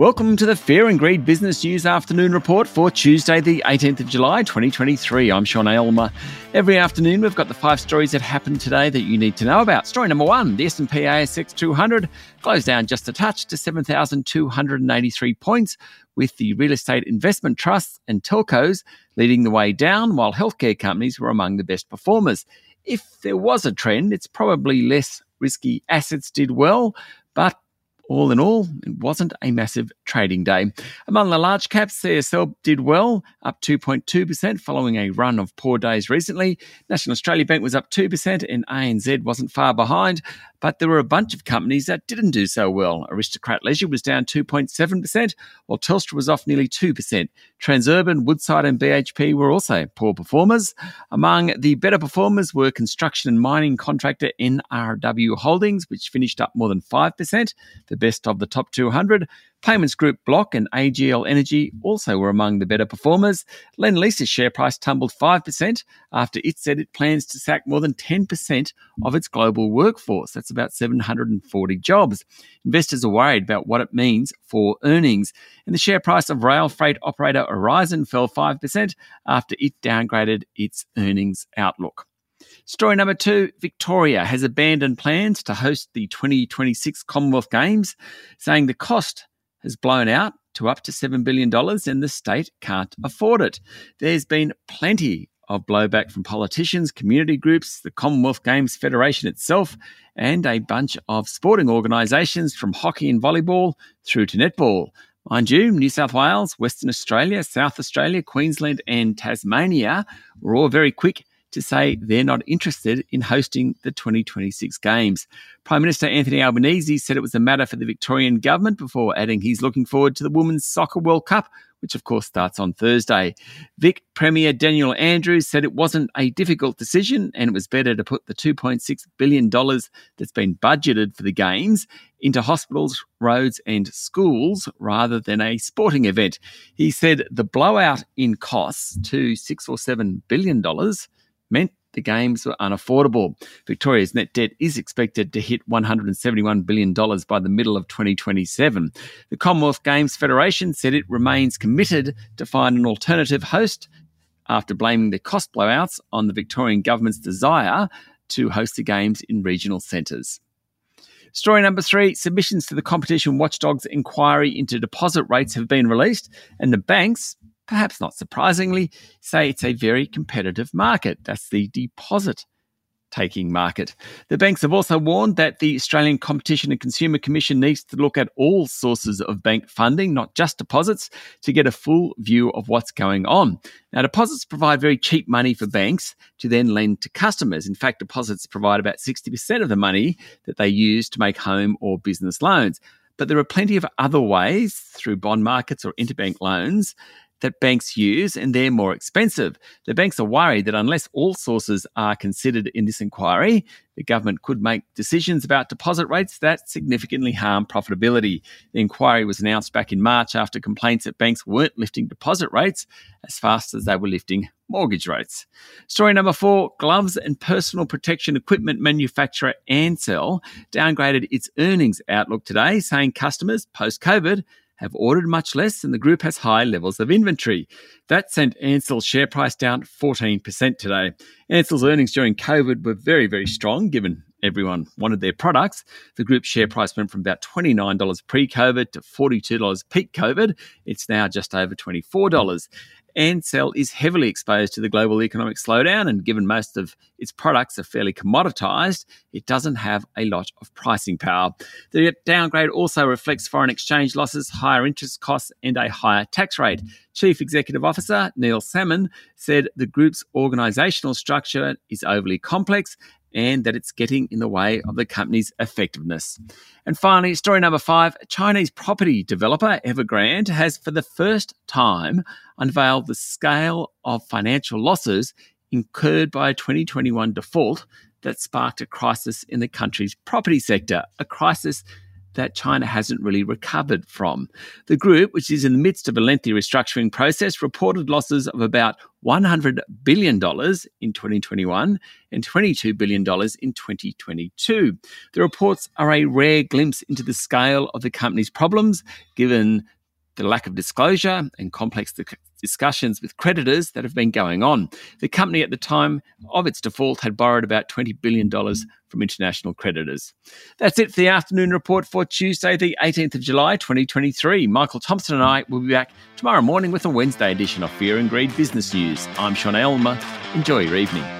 Welcome to the Fear and Greed Business News Afternoon Report for Tuesday, the 18th of July, 2023. I'm Sean Aylmer. Every afternoon, we've got the five stories that happened today that you need to know about. Story number one: the S&P ASX 200 closed down just a touch to 7,283 points, with the real estate investment trusts and telcos leading the way down, while healthcare companies were among the best performers. If there was a trend, it's probably less risky assets did well, but all in all, it wasn't a massive trading day. Among the large caps, CSL did well, up 2.2% following a run of poor days recently. National Australia Bank was up 2% and ANZ wasn't far behind, but there were a bunch of companies that didn't do so well. Aristocrat Leisure was down 2.7%, while Telstra was off nearly 2%. Transurban, Woodside, and BHP were also poor performers. Among the better performers were construction and mining contractor NRW Holdings, which finished up more than 5%. The best of the top 200. Payments Group Block and AGL Energy also were among the better performers. Lendlease's share price tumbled 5% after it said it plans to sack more than 10% of its global workforce. That's about 740 jobs. Investors are worried about what it means for earnings. And the share price of rail freight operator Aurizon fell 5% after it downgraded its earnings outlook. Story number two Victoria has abandoned plans to host the 2026 Commonwealth Games, saying the cost has blown out to up to $7 billion and the state can't afford it. There's been plenty of blowback from politicians, community groups, the Commonwealth Games Federation itself, and a bunch of sporting organisations from hockey and volleyball through to netball. Mind you, New South Wales, Western Australia, South Australia, Queensland, and Tasmania were all very quick to say they're not interested in hosting the 2026 Games. Prime Minister Anthony Albanese said it was a matter for the Victorian government before adding he's looking forward to the Women's Soccer World Cup, which of course starts on Thursday. Vic Premier Daniel Andrews said it wasn't a difficult decision and it was better to put the $2.6 billion that's been budgeted for the Games into hospitals, roads, and schools rather than a sporting event. He said the blowout in costs to six or seven billion dollars meant the games were unaffordable. Victoria's net debt is expected to hit $171 billion by the middle of 2027. The Commonwealth Games Federation said it remains committed to find an alternative host after blaming the cost blowouts on the Victorian government's desire to host the Games in regional centres. Story number three submissions to the Competition Watchdog's inquiry into deposit rates have been released, and the banks perhaps not surprisingly, say it's a very competitive market. That's the deposit taking market. The banks have also warned that the Australian Competition and Consumer Commission needs to look at all sources of bank funding, not just deposits, to get a full view of what's going on. Now, deposits provide very cheap money for banks to then lend to customers. In fact, deposits provide about 60% of the money that they use to make home or business loans. But there are plenty of other ways through bond markets or interbank loans that banks use and they're more expensive. The banks are worried that unless all sources are considered in this inquiry, the government could make decisions about deposit rates that significantly harm profitability. The inquiry was announced back in March after complaints that banks weren't lifting deposit rates as fast as they were lifting mortgage rates. Story number four gloves and personal protection equipment manufacturer Ansell downgraded its earnings outlook today, saying customers post COVID have ordered much less and the group has high levels of inventory. That sent Ansell's share price down 14% today. Ansell's earnings during COVID were very, very strong given everyone wanted their products. The group's share price went from about $29 pre COVID to $42 peak COVID. It's now just over $24. Ansell is heavily exposed to the global economic slowdown, and given most of its products are fairly commoditized, it doesn't have a lot of pricing power. The downgrade also reflects foreign exchange losses, higher interest costs, and a higher tax rate. Chief Executive Officer Neil Salmon said the group's organizational structure is overly complex and that it's getting in the way of the company's effectiveness. And finally, story number five Chinese property developer Evergrande has, for the first time, unveiled the scale of financial losses incurred by a 2021 default that sparked a crisis in the country's property sector, a crisis that China hasn't really recovered from. The group, which is in the midst of a lengthy restructuring process, reported losses of about $100 billion in 2021 and $22 billion in 2022. The reports are a rare glimpse into the scale of the company's problems, given the lack of disclosure and complex discussions with creditors that have been going on. The company at the time of its default had borrowed about $20 billion from international creditors. That's it for the afternoon report for Tuesday, the 18th of July, 2023. Michael Thompson and I will be back tomorrow morning with a Wednesday edition of Fear and Greed Business News. I'm Sean Aylmer. Enjoy your evening.